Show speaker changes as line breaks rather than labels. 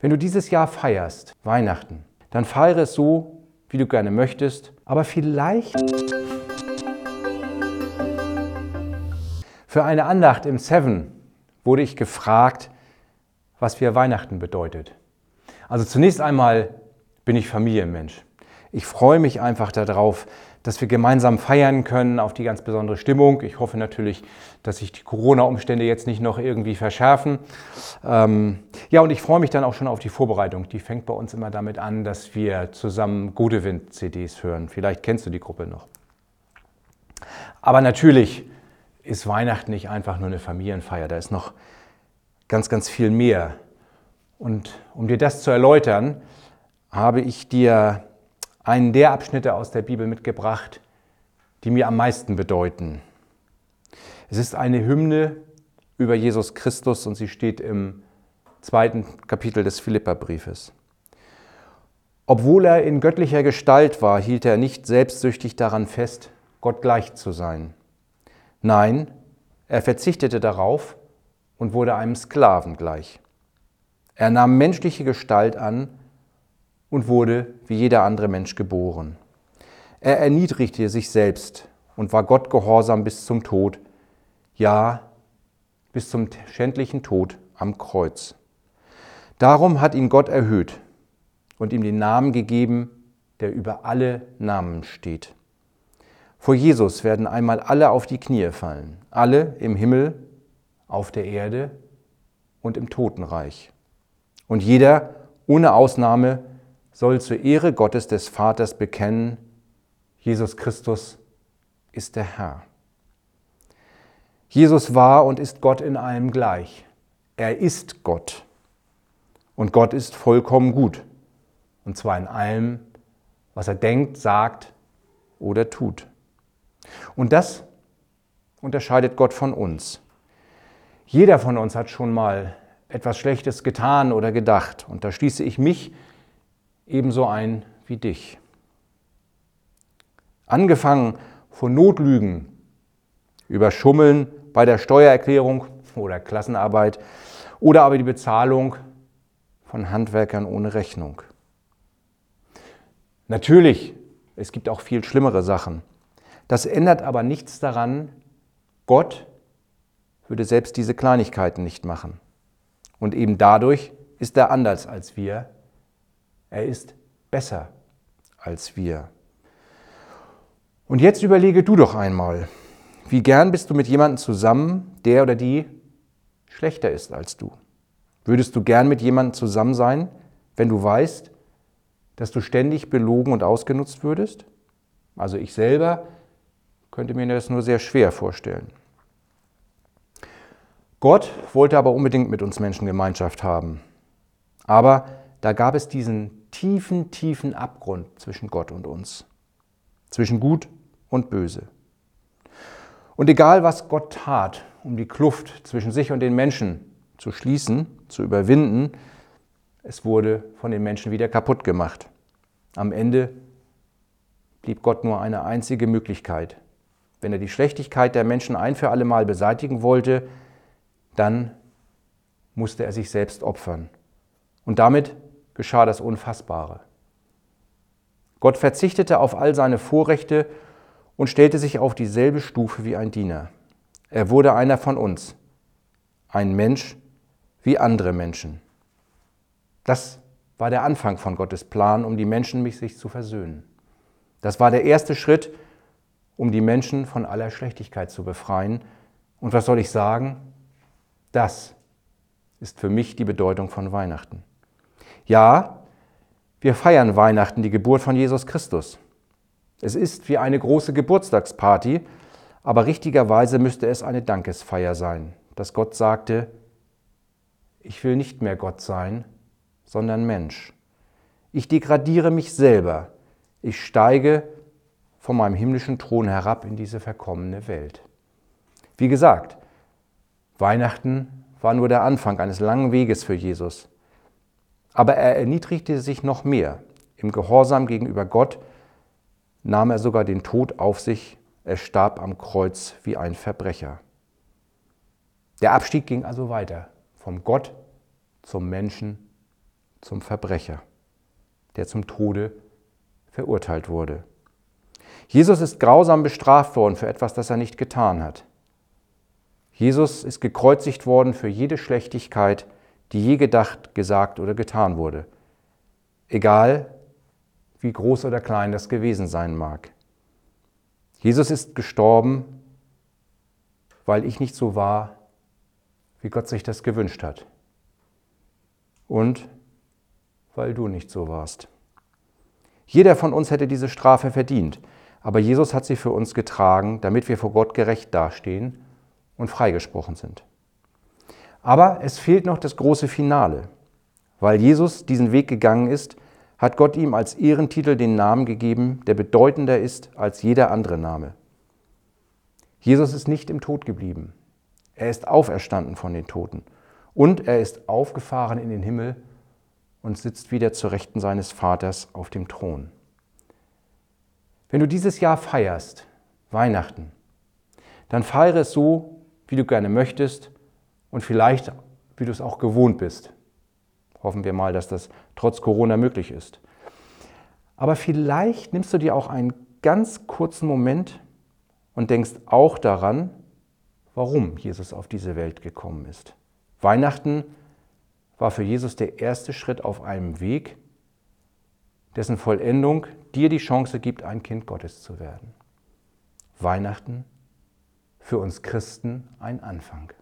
Wenn du dieses Jahr feierst, Weihnachten, dann feiere es so, wie du gerne möchtest, aber vielleicht für eine Andacht im Seven wurde ich gefragt, was für Weihnachten bedeutet. Also zunächst einmal bin ich Familienmensch. Ich freue mich einfach darauf, dass wir gemeinsam feiern können, auf die ganz besondere Stimmung. Ich hoffe natürlich, dass sich die Corona-Umstände jetzt nicht noch irgendwie verschärfen. Ähm, ja, und ich freue mich dann auch schon auf die Vorbereitung. Die fängt bei uns immer damit an, dass wir zusammen Godewind-CDs hören. Vielleicht kennst du die Gruppe noch. Aber natürlich ist Weihnachten nicht einfach nur eine Familienfeier. Da ist noch ganz, ganz viel mehr. Und um dir das zu erläutern, habe ich dir einen der Abschnitte aus der Bibel mitgebracht, die mir am meisten bedeuten. Es ist eine Hymne über Jesus Christus und sie steht im zweiten Kapitel des Philipperbriefes. Obwohl er in göttlicher Gestalt war, hielt er nicht selbstsüchtig daran fest, Gott gleich zu sein. Nein, er verzichtete darauf und wurde einem Sklaven gleich. Er nahm menschliche Gestalt an und wurde wie jeder andere Mensch geboren. Er erniedrigte sich selbst und war Gott gehorsam bis zum Tod, ja, bis zum schändlichen Tod am Kreuz. Darum hat ihn Gott erhöht und ihm den Namen gegeben, der über alle Namen steht. Vor Jesus werden einmal alle auf die Knie fallen, alle im Himmel, auf der Erde und im Totenreich. Und jeder, ohne Ausnahme, soll zur Ehre Gottes des Vaters bekennen, Jesus Christus ist der Herr. Jesus war und ist Gott in allem gleich. Er ist Gott. Und Gott ist vollkommen gut. Und zwar in allem, was er denkt, sagt oder tut. Und das unterscheidet Gott von uns. Jeder von uns hat schon mal etwas Schlechtes getan oder gedacht. Und da schließe ich mich ebenso ein wie dich. Angefangen von Notlügen über Schummeln bei der Steuererklärung oder Klassenarbeit oder aber die Bezahlung von Handwerkern ohne Rechnung. Natürlich, es gibt auch viel schlimmere Sachen. Das ändert aber nichts daran, Gott würde selbst diese Kleinigkeiten nicht machen. Und eben dadurch ist er anders als wir er ist besser als wir. Und jetzt überlege du doch einmal, wie gern bist du mit jemandem zusammen, der oder die schlechter ist als du? Würdest du gern mit jemandem zusammen sein, wenn du weißt, dass du ständig belogen und ausgenutzt würdest? Also ich selber könnte mir das nur sehr schwer vorstellen. Gott wollte aber unbedingt mit uns Menschen Gemeinschaft haben. Aber da gab es diesen tiefen, tiefen Abgrund zwischen Gott und uns, zwischen Gut und Böse. Und egal, was Gott tat, um die Kluft zwischen sich und den Menschen zu schließen, zu überwinden, es wurde von den Menschen wieder kaputt gemacht. Am Ende blieb Gott nur eine einzige Möglichkeit. Wenn er die Schlechtigkeit der Menschen ein für alle Mal beseitigen wollte, dann musste er sich selbst opfern. Und damit geschah das Unfassbare. Gott verzichtete auf all seine Vorrechte und stellte sich auf dieselbe Stufe wie ein Diener. Er wurde einer von uns, ein Mensch wie andere Menschen. Das war der Anfang von Gottes Plan, um die Menschen mit sich zu versöhnen. Das war der erste Schritt, um die Menschen von aller Schlechtigkeit zu befreien. Und was soll ich sagen? Das ist für mich die Bedeutung von Weihnachten. Ja, wir feiern Weihnachten, die Geburt von Jesus Christus. Es ist wie eine große Geburtstagsparty, aber richtigerweise müsste es eine Dankesfeier sein, dass Gott sagte, ich will nicht mehr Gott sein, sondern Mensch. Ich degradiere mich selber. Ich steige von meinem himmlischen Thron herab in diese verkommene Welt. Wie gesagt, Weihnachten war nur der Anfang eines langen Weges für Jesus. Aber er erniedrigte sich noch mehr. Im Gehorsam gegenüber Gott nahm er sogar den Tod auf sich. Er starb am Kreuz wie ein Verbrecher. Der Abstieg ging also weiter. Vom Gott zum Menschen zum Verbrecher, der zum Tode verurteilt wurde. Jesus ist grausam bestraft worden für etwas, das er nicht getan hat. Jesus ist gekreuzigt worden für jede Schlechtigkeit, die je gedacht, gesagt oder getan wurde, egal wie groß oder klein das gewesen sein mag. Jesus ist gestorben, weil ich nicht so war, wie Gott sich das gewünscht hat. Und weil du nicht so warst. Jeder von uns hätte diese Strafe verdient, aber Jesus hat sie für uns getragen, damit wir vor Gott gerecht dastehen und freigesprochen sind. Aber es fehlt noch das große Finale. Weil Jesus diesen Weg gegangen ist, hat Gott ihm als Ehrentitel den Namen gegeben, der bedeutender ist als jeder andere Name. Jesus ist nicht im Tod geblieben. Er ist auferstanden von den Toten und er ist aufgefahren in den Himmel und sitzt wieder zur Rechten seines Vaters auf dem Thron. Wenn du dieses Jahr feierst, Weihnachten, dann feiere es so, wie du gerne möchtest und vielleicht, wie du es auch gewohnt bist. Hoffen wir mal, dass das trotz Corona möglich ist. Aber vielleicht nimmst du dir auch einen ganz kurzen Moment und denkst auch daran, warum Jesus auf diese Welt gekommen ist. Weihnachten war für Jesus der erste Schritt auf einem Weg, dessen Vollendung dir die Chance gibt, ein Kind Gottes zu werden. Weihnachten für uns Christen ein Anfang.